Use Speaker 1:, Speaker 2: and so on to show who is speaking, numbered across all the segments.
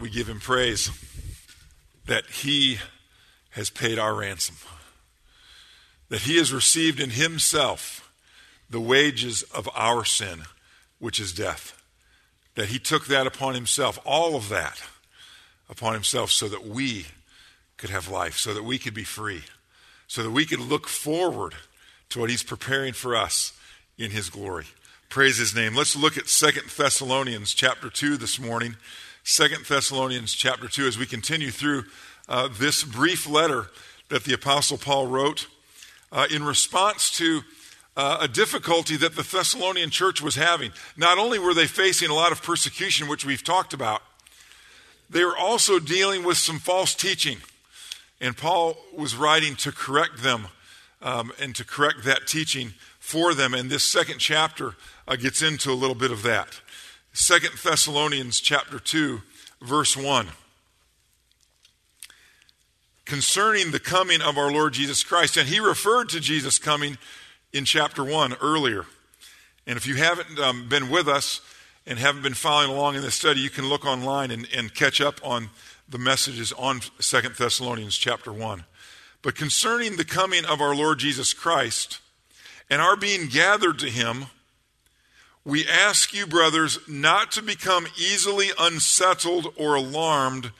Speaker 1: we give him praise that he has paid our ransom, that he has received in himself the wages of our sin, which is death, that he took that upon himself, all of that upon himself, so that we could have life, so that we could be free, so that we could look forward to what he's preparing for us in his glory. Praise his name. Let's look at Second Thessalonians chapter 2 this morning. Second Thessalonians chapter 2 as we continue through uh, this brief letter that the Apostle Paul wrote uh, in response to uh, a difficulty that the Thessalonian church was having. Not only were they facing a lot of persecution, which we've talked about, they were also dealing with some false teaching. And Paul was writing to correct them um, and to correct that teaching for them. And this second chapter uh, gets into a little bit of that. Second Thessalonians chapter 2, verse 1. Concerning the coming of our Lord Jesus Christ. And he referred to Jesus coming in chapter 1 earlier. And if you haven't um, been with us and haven't been following along in this study, you can look online and, and catch up on the messages on Second Thessalonians chapter 1. But concerning the coming of our Lord Jesus Christ and our being gathered to him, we ask you, brothers, not to become easily unsettled or alarmed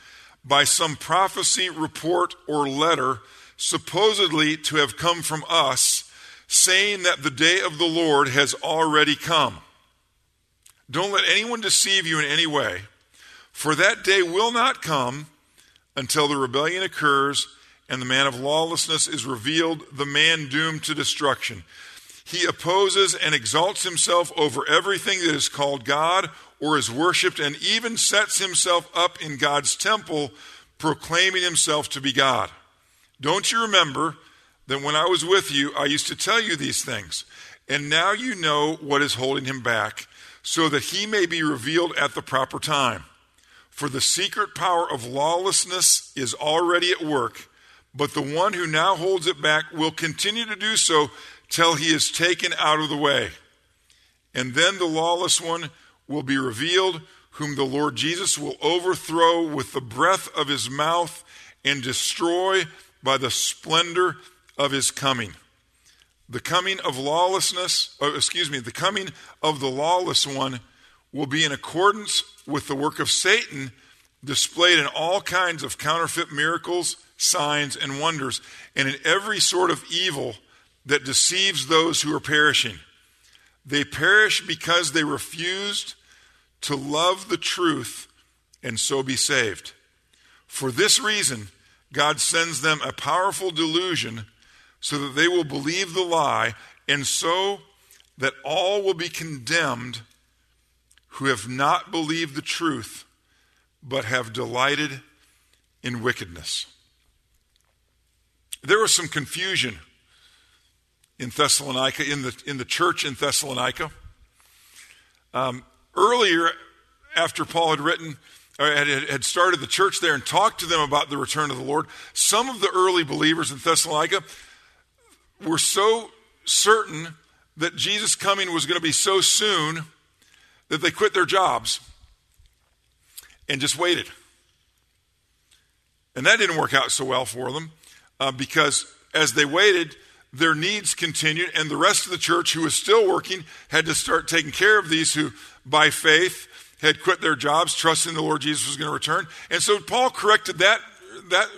Speaker 1: by some prophecy, report, or letter supposedly to have come from us, saying that the day of the Lord has already come. Don't let anyone deceive you in any way, for that day will not come until the rebellion occurs and the man of lawlessness is revealed, the man doomed to destruction he opposes and exalts himself over everything that is called God or is worshiped, and even sets himself up in God's temple, proclaiming himself to be God. Don't you remember that when I was with you, I used to tell you these things? And now you know what is holding him back, so that he may be revealed at the proper time. For the secret power of lawlessness is already at work, but the one who now holds it back will continue to do so till he is taken out of the way. And then the lawless one will be revealed, whom the Lord Jesus will overthrow with the breath of his mouth and destroy by the splendor of his coming. The coming of lawlessness, oh, excuse me, the coming of the lawless one will be in accordance with the work of Satan displayed in all kinds of counterfeit miracles, signs, and wonders, and in every sort of evil that deceives those who are perishing. They perish because they refused to love the truth and so be saved. For this reason, God sends them a powerful delusion so that they will believe the lie, and so that all will be condemned who have not believed the truth but have delighted in wickedness. There was some confusion in Thessalonica, in the, in the church in Thessalonica. Um, earlier, after Paul had written, had, had started the church there and talked to them about the return of the Lord, some of the early believers in Thessalonica were so certain that Jesus' coming was going to be so soon that they quit their jobs and just waited. And that didn't work out so well for them uh, because as they waited, their needs continued, and the rest of the church, who was still working, had to start taking care of these who, by faith, had quit their jobs, trusting the Lord Jesus was going to return. And so Paul corrected that, that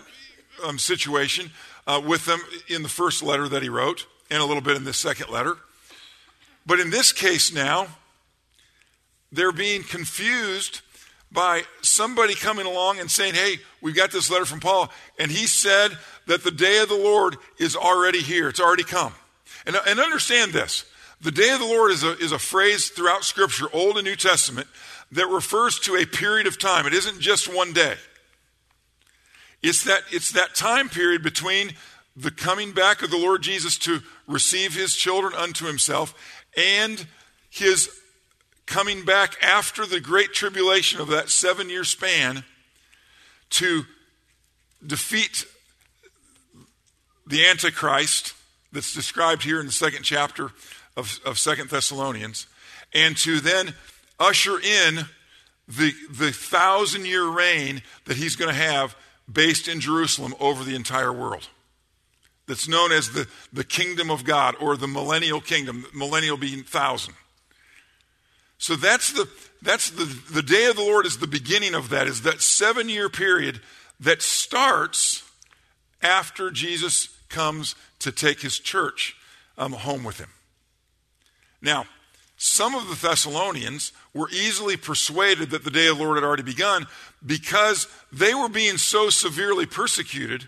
Speaker 1: um, situation uh, with them in the first letter that he wrote, and a little bit in the second letter. But in this case now, they're being confused by somebody coming along and saying, Hey, we've got this letter from Paul, and he said that the day of the Lord is already here, it's already come. And, and understand this the day of the Lord is a, is a phrase throughout Scripture, Old and New Testament, that refers to a period of time. It isn't just one day. It's that, it's that time period between the coming back of the Lord Jesus to receive his children unto himself and his coming back after the great tribulation of that seven year span to defeat the Antichrist that's described here in the second chapter of, of Second Thessalonians, and to then usher in the, the thousand year reign that he's going to have based in Jerusalem over the entire world. That's known as the, the kingdom of God or the millennial kingdom, millennial being thousand. So that's the that's the, the day of the Lord is the beginning of that, is that seven year period that starts after Jesus comes to take his church um, home with him. Now, some of the Thessalonians were easily persuaded that the day of the Lord had already begun because they were being so severely persecuted.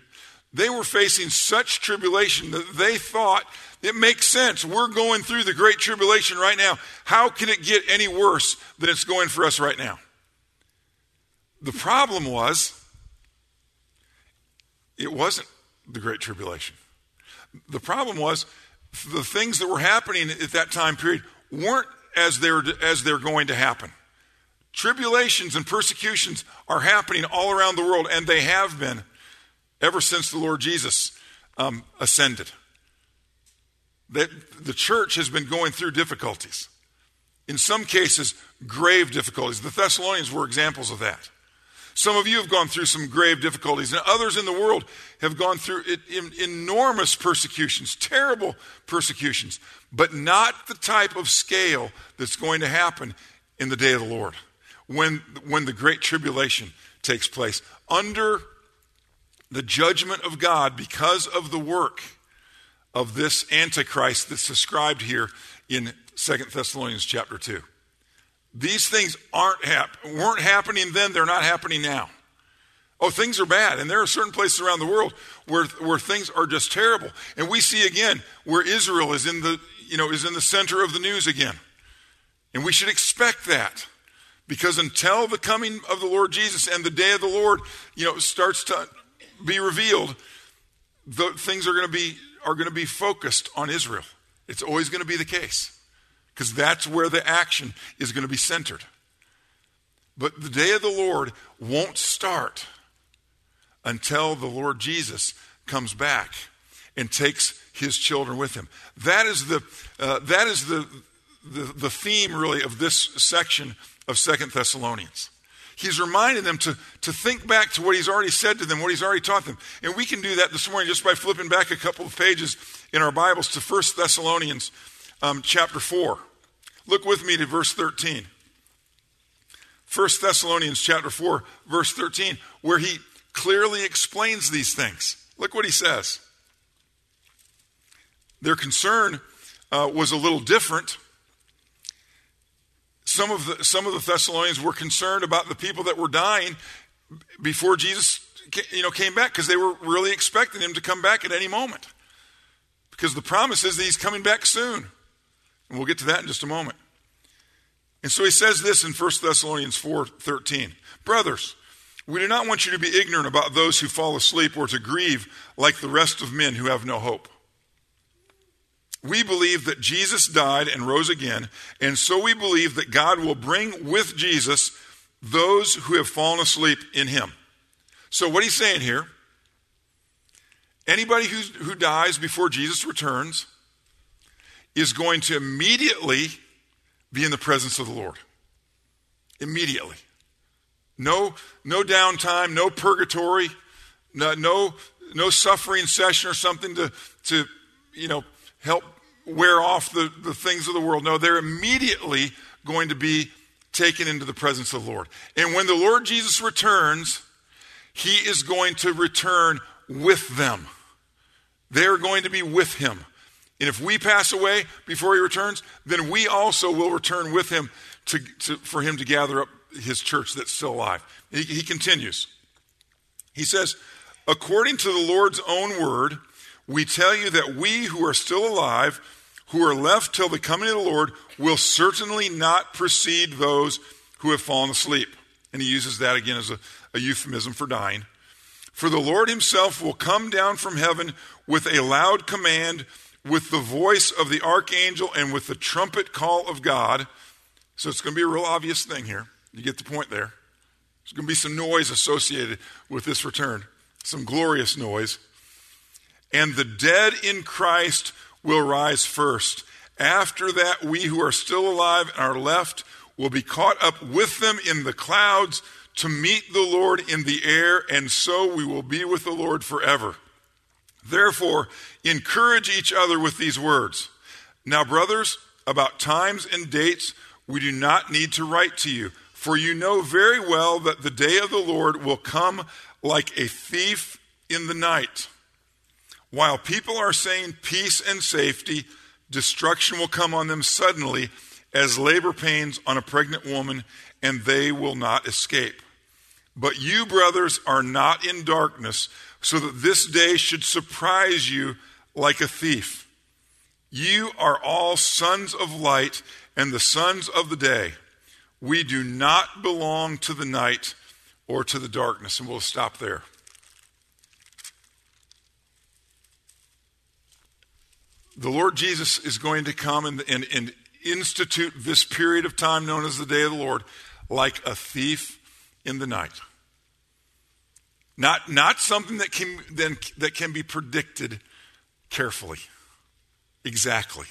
Speaker 1: They were facing such tribulation that they thought it makes sense. We're going through the great tribulation right now. How can it get any worse than it's going for us right now? The problem was, it wasn't the great tribulation. The problem was, the things that were happening at that time period weren't as they're, as they're going to happen. Tribulations and persecutions are happening all around the world, and they have been ever since the Lord Jesus um, ascended. That the church has been going through difficulties. In some cases, grave difficulties. The Thessalonians were examples of that. Some of you have gone through some grave difficulties, and others in the world have gone through enormous persecutions, terrible persecutions, but not the type of scale that's going to happen in the day of the Lord when, when the great tribulation takes place. Under the judgment of God because of the work of this Antichrist that's described here in Second Thessalonians chapter 2. These things aren't hap- weren't happening then, they're not happening now. Oh, things are bad. And there are certain places around the world where, where things are just terrible. And we see again where Israel is in the, you know, is in the center of the news again. And we should expect that. Because until the coming of the Lord Jesus and the day of the Lord, you know, starts to be revealed, the things are going to be are going to be focused on Israel. It's always going to be the case because that's where the action is going to be centered. But the day of the Lord won't start until the Lord Jesus comes back and takes his children with him. That is the, uh, that is the, the, the theme, really, of this section of Second Thessalonians. He's reminding them to, to think back to what he's already said to them, what he's already taught them. And we can do that this morning just by flipping back a couple of pages in our Bibles to 1 Thessalonians um, chapter 4. Look with me to verse 13. 1 Thessalonians chapter 4, verse 13, where he clearly explains these things. Look what he says. Their concern uh, was a little different. Some of, the, some of the Thessalonians were concerned about the people that were dying before Jesus you know, came back because they were really expecting him to come back at any moment. Because the promise is that he's coming back soon. And we'll get to that in just a moment. And so he says this in 1 Thessalonians 4:13. Brothers, we do not want you to be ignorant about those who fall asleep or to grieve like the rest of men who have no hope. We believe that Jesus died and rose again, and so we believe that God will bring with Jesus those who have fallen asleep in him. So, what he's saying here anybody who who dies before Jesus returns is going to immediately be in the presence of the Lord. Immediately. No, no downtime, no purgatory, no, no, no suffering session or something to, to you know, help wear off the, the things of the world. No, they're immediately going to be taken into the presence of the Lord. And when the Lord Jesus returns, he is going to return with them. They're going to be with him. And if we pass away before he returns, then we also will return with him to, to, for him to gather up his church that's still alive. He, he continues. He says, According to the Lord's own word, we tell you that we who are still alive, who are left till the coming of the Lord, will certainly not precede those who have fallen asleep. And he uses that again as a, a euphemism for dying. For the Lord himself will come down from heaven with a loud command with the voice of the archangel and with the trumpet call of God. So it's going to be a real obvious thing here. You get the point there. There's going to be some noise associated with this return, some glorious noise. And the dead in Christ will rise first. After that, we who are still alive and are left will be caught up with them in the clouds to meet the Lord in the air, and so we will be with the Lord forever. Therefore, encourage each other with these words. Now, brothers, about times and dates, we do not need to write to you, for you know very well that the day of the Lord will come like a thief in the night. While people are saying peace and safety, destruction will come on them suddenly as labor pains on a pregnant woman, and they will not escape. But you, brothers, are not in darkness, so that this day should surprise you like a thief. You are all sons of light and the sons of the day. We do not belong to the night or to the darkness. And we'll stop there. The Lord Jesus is going to come and, and, and institute this period of time known as the day of the Lord like a thief in the night. Not, not something that can, then, that can be predicted carefully, exactly.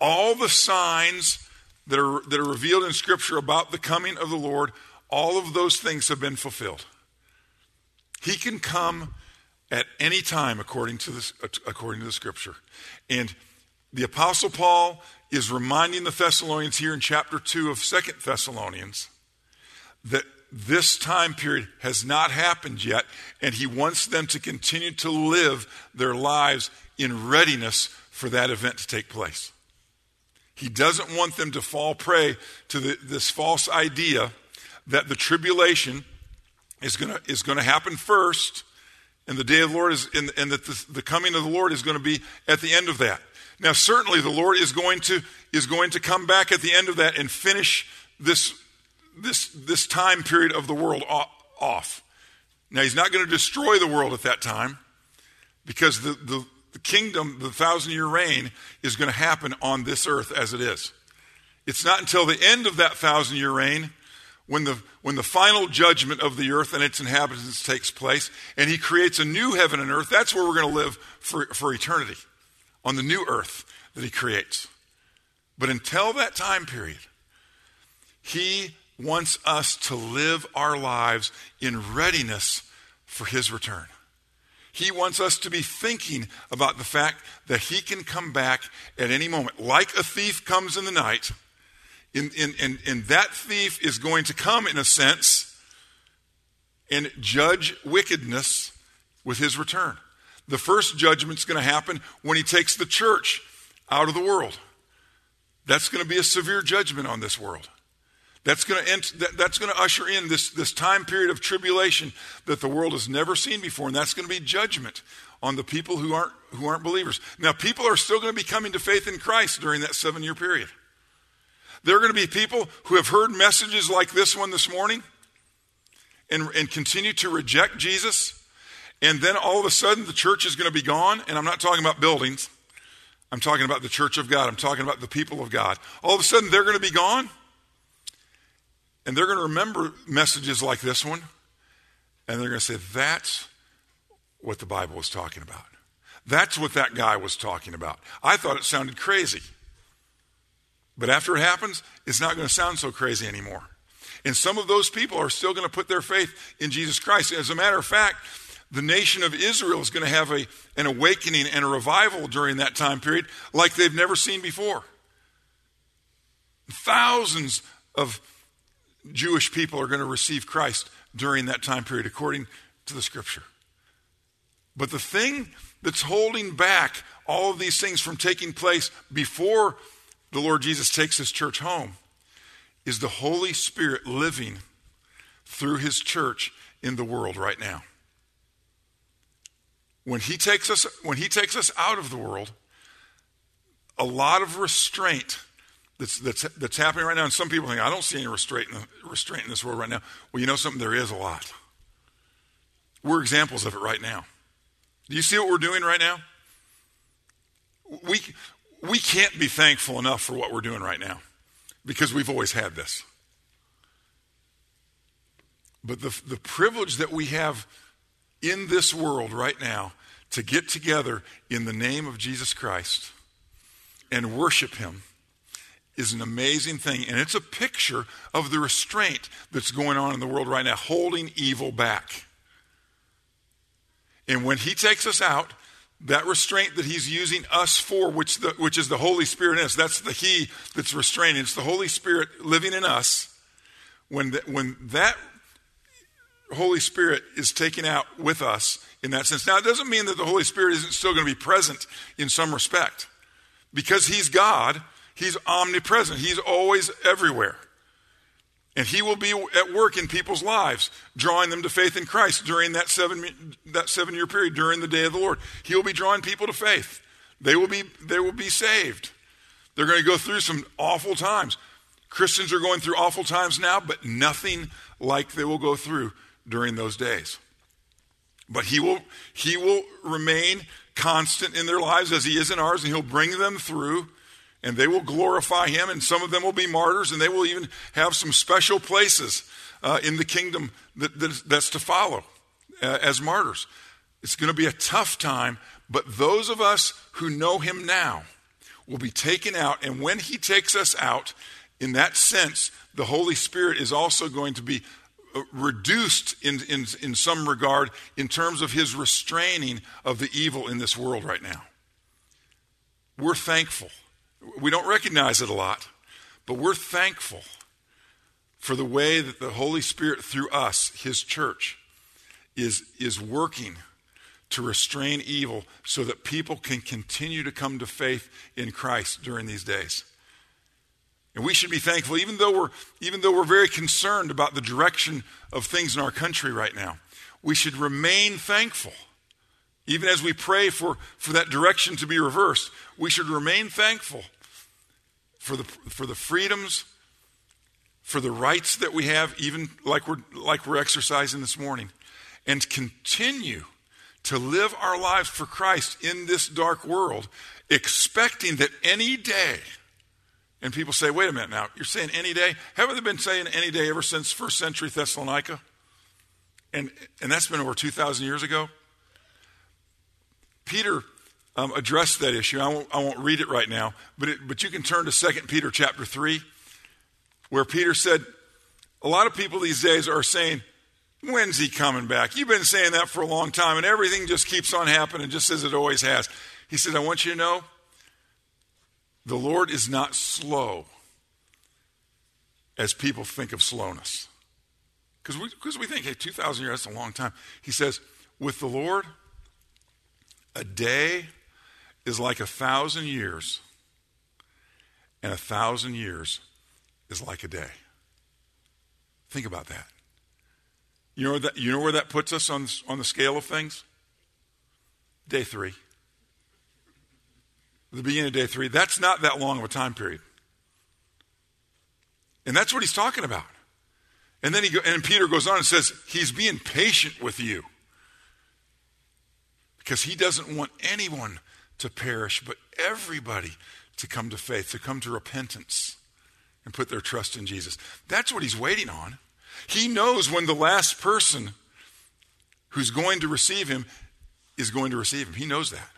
Speaker 1: All the signs that are, that are revealed in Scripture about the coming of the Lord, all of those things have been fulfilled. He can come at any time according to, this, according to the Scripture. And the Apostle Paul is reminding the Thessalonians here in chapter 2 of Second Thessalonians that this time period has not happened yet, and he wants them to continue to live their lives in readiness for that event to take place. He doesn't want them to fall prey to the, this false idea that the tribulation is going to is going to happen first, and the day of the Lord is, and, and that the, the coming of the Lord is going to be at the end of that. Now, certainly, the Lord is going to is going to come back at the end of that and finish this this, this time period of the world off. Now, he's not going to destroy the world at that time because the, the, the kingdom, the thousand year reign, is going to happen on this earth as it is. It's not until the end of that thousand year reign when the, when the final judgment of the earth and its inhabitants takes place and he creates a new heaven and earth. That's where we're going to live for, for eternity, on the new earth that he creates. But until that time period, he wants us to live our lives in readiness for his return. He wants us to be thinking about the fact that he can come back at any moment, like a thief comes in the night. In, in, in, and that thief is going to come, in a sense, and judge wickedness with his return. The first judgment's going to happen when he takes the church out of the world. That's going to be a severe judgment on this world. That's going to ent- that, that's going to usher in this, this time period of tribulation that the world has never seen before, and that's going to be judgment on the people who aren't who aren't believers. Now, people are still going to be coming to faith in Christ during that seven year period. There are going to be people who have heard messages like this one this morning and, and continue to reject Jesus. And then all of a sudden, the church is going to be gone. And I'm not talking about buildings, I'm talking about the church of God, I'm talking about the people of God. All of a sudden, they're going to be gone. And they're going to remember messages like this one, and they're going to say, That's what the Bible was talking about. That's what that guy was talking about. I thought it sounded crazy. But after it happens, it's not going to sound so crazy anymore. And some of those people are still going to put their faith in Jesus Christ. As a matter of fact, the nation of Israel is going to have a, an awakening and a revival during that time period like they've never seen before. Thousands of Jewish people are going to receive Christ during that time period, according to the scripture. But the thing that's holding back all of these things from taking place before the Lord Jesus takes his church home is the Holy Spirit living through his church in the world right now. When he takes us when he takes us out of the world, a lot of restraint that's, that's, that's happening right now. And some people think, I don't see any restraint in, the, restraint in this world right now. Well, you know something? There is a lot. We're examples of it right now. Do you see what we're doing right now? We, we can't be thankful enough for what we're doing right now because we've always had this. But the, the privilege that we have in this world right now to get together in the name of Jesus Christ and worship Him is an amazing thing, and it's a picture of the restraint that's going on in the world right now, holding evil back. And when He takes us out, that restraint that He's using us for, which, the, which is the Holy Spirit in us, that's the He that's restraining. It's the Holy Spirit living in us. When, the, when that Holy Spirit is taken out with us in that sense. Now, it doesn't mean that the Holy Spirit isn't still going to be present in some respect. Because He's God, He's omnipresent, He's always everywhere. And He will be at work in people's lives, drawing them to faith in Christ during that seven, that seven year period, during the day of the Lord. He will be drawing people to faith. They will be, they will be saved. They're going to go through some awful times. Christians are going through awful times now, but nothing like they will go through during those days. But he will, he will remain constant in their lives as he is in ours, and he'll bring them through, and they will glorify him, and some of them will be martyrs, and they will even have some special places uh, in the kingdom that, that, that's to follow uh, as martyrs. It's going to be a tough time, but those of us who know him now will be taken out, and when he takes us out, in that sense, the Holy Spirit is also going to be reduced in, in, in some regard in terms of his restraining of the evil in this world right now. We're thankful. We don't recognize it a lot, but we're thankful for the way that the Holy Spirit, through us, his church, is, is working to restrain evil so that people can continue to come to faith in Christ during these days. And we should be thankful, even though we're, even though we're very concerned about the direction of things in our country right now. We should remain thankful. Even as we pray for, for that direction to be reversed, we should remain thankful for the, for the freedoms, for the rights that we have, even like we're, like we're exercising this morning, and continue to live our lives for Christ in this dark world, expecting that any day, and people say, wait a minute now, you're saying any day? Haven't they been saying any day ever since first century Thessalonica? And, and that's been over 2,000 years ago. Peter um, addressed that issue. I won't, I won't read it right now, but, it, but you can turn to 2 Peter chapter 3, where Peter said, a lot of people these days are saying, when's he coming back? You've been saying that for a long time, and everything just keeps on happening just as it always has. He said, I want you to know the Lord is not slow as people think of slowness. Because we, cause we think, hey, 2,000 years, that's a long time. He says, with the Lord, a day is like a thousand years, and a thousand years is like a day. Think about that. You know, that, you know where that puts us on, on the scale of things? Day three the beginning of day three, that's not that long of a time period. And that's what he's talking about. And then he go, and Peter goes on and says, he's being patient with you. Because he doesn't want anyone to perish, but everybody to come to faith, to come to repentance and put their trust in Jesus. That's what he's waiting on. He knows when the last person who's going to receive him is going to receive him. He knows that.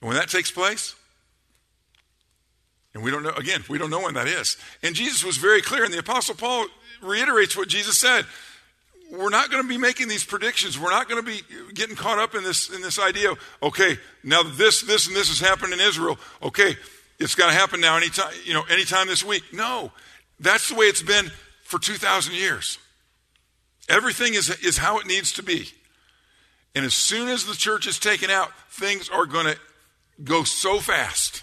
Speaker 1: And when that takes place, and we don't know, again, we don't know when that is. And Jesus was very clear, and the Apostle Paul reiterates what Jesus said. We're not going to be making these predictions. We're not going to be getting caught up in this, in this idea of, okay, now this, this, and this has happened in Israel. Okay, it's got to happen now anytime, you know, anytime this week. No, that's the way it's been for 2,000 years. Everything is, is how it needs to be. And as soon as the church is taken out, things are going to go so fast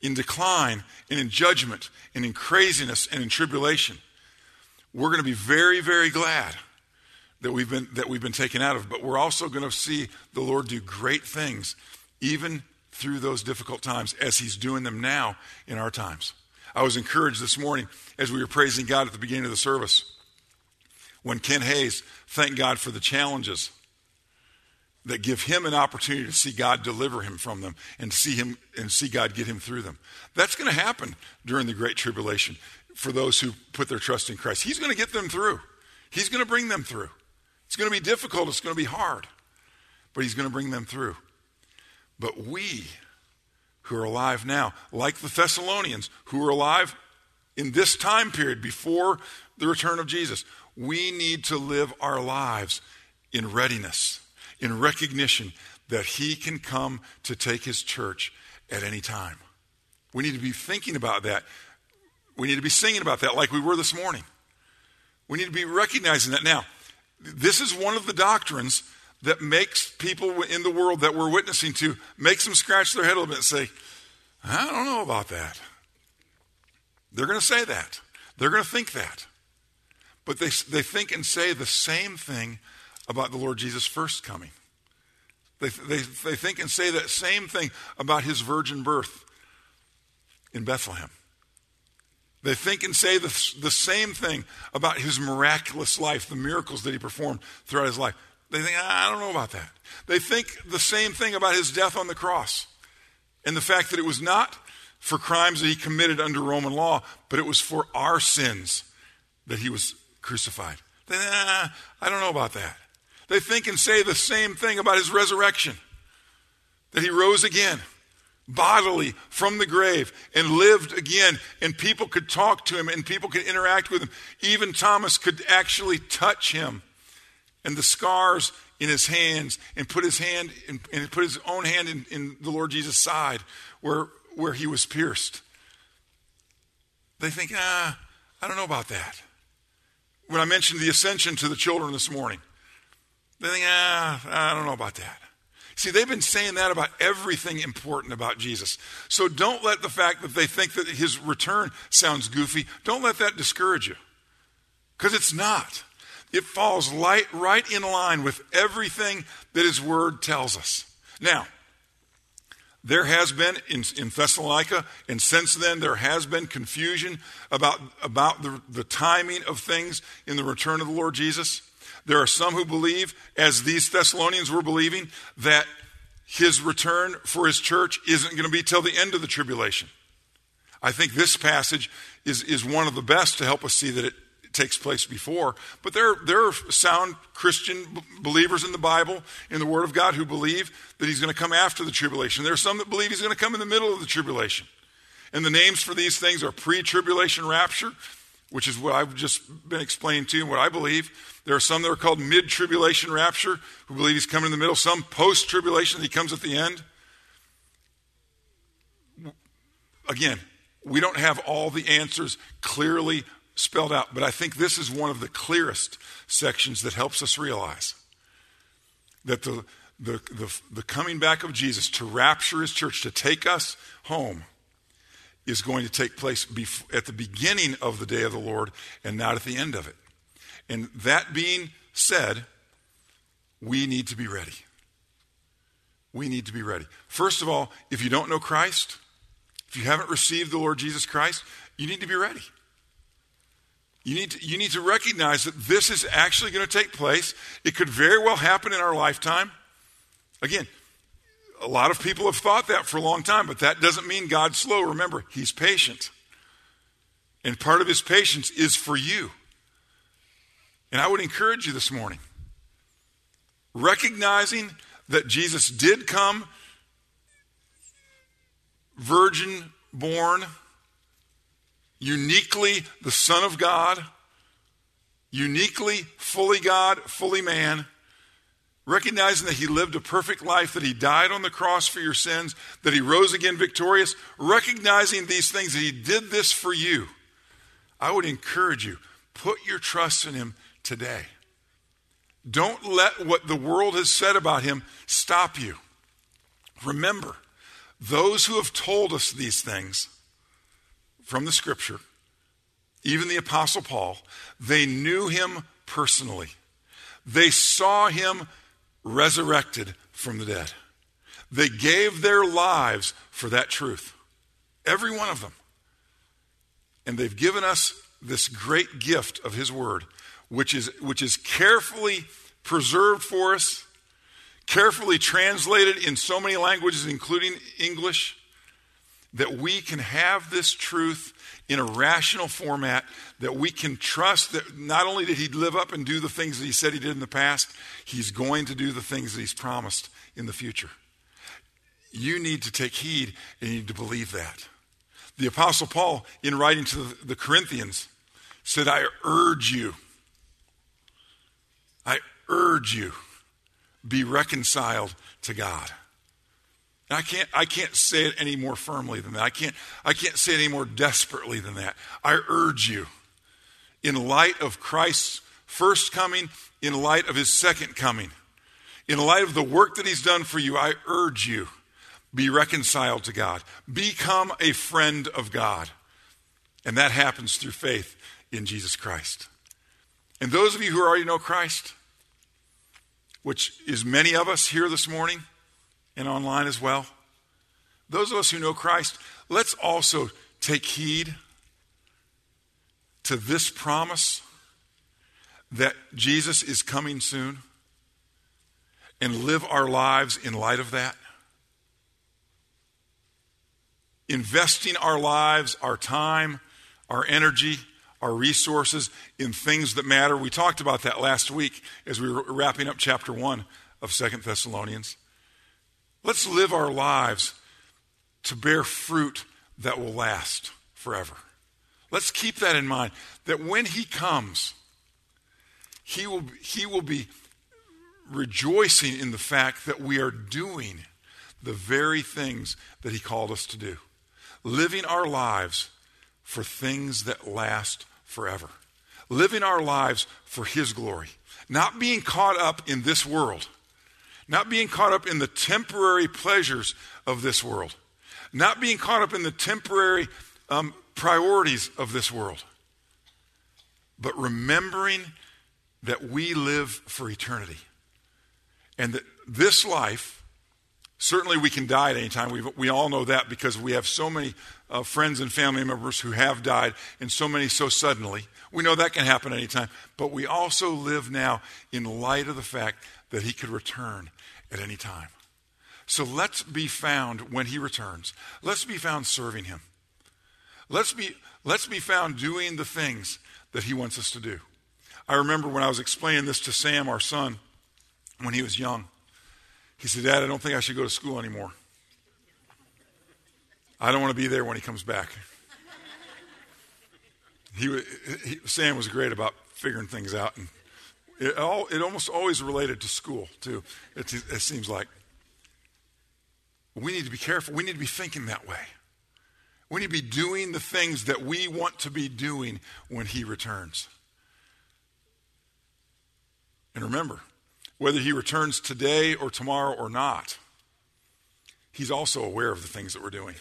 Speaker 1: in decline and in judgment and in craziness and in tribulation. We're going to be very, very glad that we've been, that we've been taken out of, but we're also going to see the Lord do great things, even through those difficult times, as He's doing them now in our times. I was encouraged this morning as we were praising God at the beginning of the service when Ken Hayes thanked God for the challenges that give him an opportunity to see God deliver him from them and see him and see God get him through them. That's going to happen during the great tribulation for those who put their trust in Christ. He's going to get them through. He's going to bring them through. It's going to be difficult, it's going to be hard, but he's going to bring them through. But we who are alive now, like the Thessalonians who are alive in this time period before the return of Jesus. We need to live our lives in readiness, in recognition that He can come to take His church at any time. We need to be thinking about that. We need to be singing about that like we were this morning. We need to be recognizing that. Now, this is one of the doctrines that makes people in the world that we're witnessing to, makes them scratch their head a little bit and say, I don't know about that. They're going to say that. They're going to think that. But they, they think and say the same thing about the Lord Jesus' first coming. They, they, they think and say that same thing about his virgin birth in Bethlehem. They think and say the, the same thing about his miraculous life, the miracles that he performed throughout his life. They think, ah, I don't know about that. They think the same thing about his death on the cross and the fact that it was not for crimes that he committed under Roman law, but it was for our sins that he was crucified. They, ah, I don't know about that. They think and say the same thing about his resurrection that he rose again bodily from the grave and lived again, and people could talk to him and people could interact with him. Even Thomas could actually touch him and the scars in his hands and put his hand in, and put his own hand in, in the Lord Jesus' side where, where he was pierced. They think, ah, I don't know about that. When I mentioned the ascension to the children this morning, they think, ah, I don't know about that. See, they've been saying that about everything important about Jesus. So don't let the fact that they think that his return sounds goofy, don't let that discourage you. Because it's not. It falls light, right in line with everything that his word tells us. Now, there has been in, in Thessalonica, and since then there has been confusion about, about the, the timing of things in the return of the Lord Jesus. There are some who believe, as these Thessalonians were believing, that his return for his church isn't going to be till the end of the tribulation. I think this passage is, is one of the best to help us see that it takes place before. But there, there are sound Christian believers in the Bible, in the Word of God, who believe that he's going to come after the tribulation. There are some that believe he's going to come in the middle of the tribulation. And the names for these things are pre tribulation rapture, which is what I've just been explaining to you and what I believe. There are some that are called mid tribulation rapture, who believe he's coming in the middle, some post tribulation, he comes at the end. Again, we don't have all the answers clearly spelled out, but I think this is one of the clearest sections that helps us realize that the, the, the, the coming back of Jesus to rapture his church, to take us home, is going to take place bef- at the beginning of the day of the Lord and not at the end of it. And that being said, we need to be ready. We need to be ready. First of all, if you don't know Christ, if you haven't received the Lord Jesus Christ, you need to be ready. You need, to, you need to recognize that this is actually going to take place. It could very well happen in our lifetime. Again, a lot of people have thought that for a long time, but that doesn't mean God's slow. Remember, He's patient. And part of His patience is for you. And I would encourage you this morning, recognizing that Jesus did come virgin born, uniquely the Son of God, uniquely fully God, fully man, recognizing that he lived a perfect life, that he died on the cross for your sins, that he rose again victorious, recognizing these things, that he did this for you. I would encourage you, put your trust in him today. Don't let what the world has said about him stop you. Remember, those who have told us these things from the scripture, even the Apostle Paul, they knew him personally. They saw him resurrected from the dead. They gave their lives for that truth. Every one of them. And they've given us this great gift of his word which is, which is carefully preserved for us, carefully translated in so many languages, including English, that we can have this truth in a rational format, that we can trust that not only did he live up and do the things that he said he did in the past, he's going to do the things that he's promised in the future. you need to take heed and you need to believe that. The Apostle Paul, in writing to the, Corinthians, said, I urge you, I urge you, be reconciled to God. And I can't, I can't say it any more firmly than that. I can't, I can't say it any more desperately than that. I urge you, in light of Christ's first coming, in light of his second coming, in light of the work that he's done for you, I urge you, be reconciled to God. Become a friend of God. And that happens through faith in Jesus Christ. And those of you who already know Christ, which is many of us here this morning and online as well, those of us who know Christ, let's also take heed to this promise that Jesus is coming soon and live our lives in light of that. Investing our lives, our time, our energy, our resources in things that matter. We talked about that last week as we were wrapping up chapter 1 of Second Thessalonians. Let's live our lives to bear fruit that will last forever. Let's keep that in mind that when He comes, He will, he will be rejoicing in the fact that we are doing the very things that He called us to do, living our lives for things that last forever, living our lives for His glory, not being caught up in this world, not being caught up in the temporary pleasures of this world, not being caught up in the temporary um, priorities of this world, but remembering that we live for eternity and that this life, certainly we can die at any time. we we all know that because we have so many uh, friends and family members who have died, and so many so suddenly. We know that can happen anytime. But we also live now in light of the fact that He could return at any time. So let's be found when He returns. Let's be found serving Him. Let's be, let's be found doing the things that He wants us to do. I remember when I was explaining this to Sam, our son, when he was young. He said, Dad, I don't think I should go to school anymore. I don't want to be there when he comes back. He, he, Sam was great about figuring things out, and it, all, it almost always related to school, too, it, it seems like. We need to be careful. We need to be thinking that way. We need to be doing the things that we want to be doing when he returns. And remember, whether he returns today or tomorrow or not, he's also aware of the things that we're doing.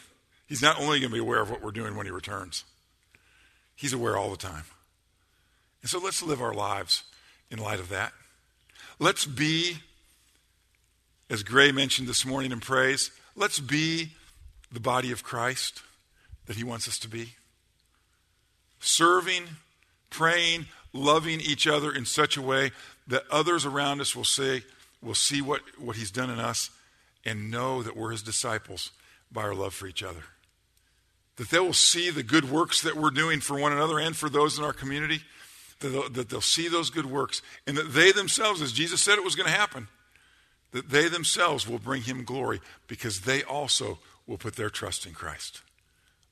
Speaker 1: He's not only going to be aware of what we're doing when he returns, he's aware all the time. And so let's live our lives in light of that. Let's be, as Gray mentioned this morning in praise, let's be the body of Christ that he wants us to be. Serving, praying, loving each other in such a way that others around us will say, will see what, what he's done in us and know that we're his disciples by our love for each other. That they will see the good works that we're doing for one another and for those in our community, that they'll see those good works, and that they themselves, as Jesus said it was going to happen, that they themselves will bring him glory because they also will put their trust in Christ.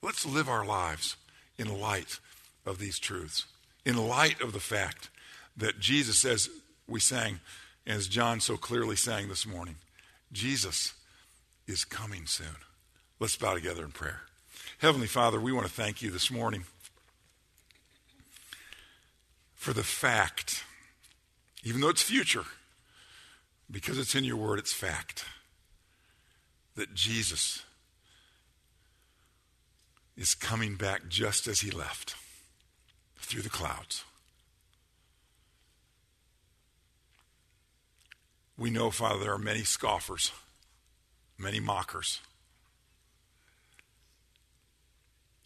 Speaker 1: Let's live our lives in light of these truths, in light of the fact that Jesus, as we sang, as John so clearly sang this morning, Jesus is coming soon. Let's bow together in prayer. Heavenly Father, we want to thank you this morning for the fact, even though it's future, because it's in your word, it's fact, that Jesus is coming back just as he left through the clouds. We know, Father, there are many scoffers, many mockers.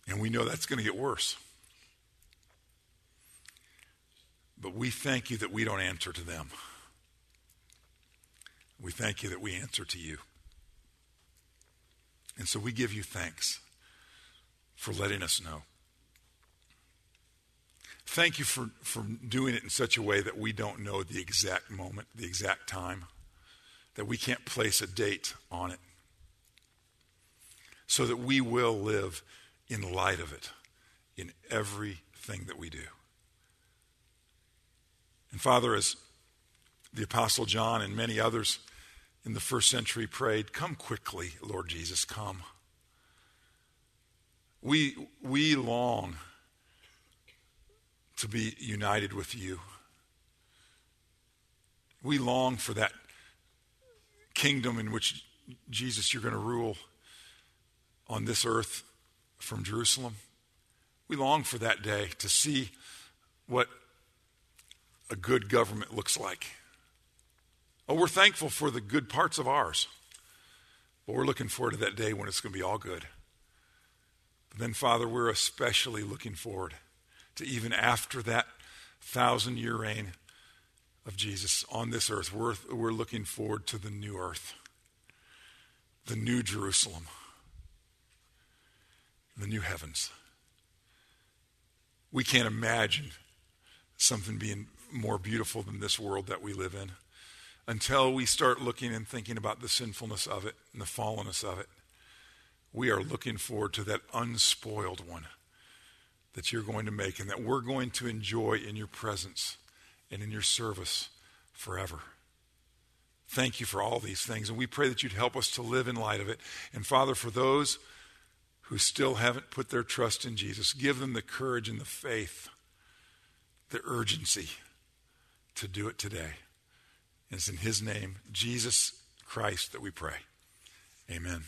Speaker 1: And we know that's going to get worse. But we thank you that we don't answer to them. We thank you that we answer to you. And so we give you thanks for letting us know. Thank you for, for doing it in such a way that we don't know the exact moment, the exact time, that we can't place a date on it. so that we will live in light of it in everything that we do. And Father, as the Apostle John and many others in the first century prayed, Come quickly, Lord Jesus, come. We, we long to be united with you. We long for that kingdom in which, Jesus, you're going to rule on this earth from Jerusalem. We long for that day to see what a good government looks like. Oh, we're thankful for the good parts of ours, but we're looking forward to that day when it's going to be all good. But then, Father, we're especially looking forward to even after that thousand year reign of Jesus on this earth, we're, we're looking forward to the new earth, the new Jerusalem, the new heavens. We can't imagine something being more beautiful than this world that we live in until we start looking and thinking about the sinfulness of it and the fallenness of it. We are looking forward to that unspoiled one that you're going to make and that we're going to enjoy in your presence and in your service forever. Thank you for all these things. And we pray that you'd help us to live in light of it. And Father, for those who still haven't put their trust in Jesus, give them the courage and the faith, the urgency to do it today. And it's in His name, Jesus Christ, that we pray. Amen.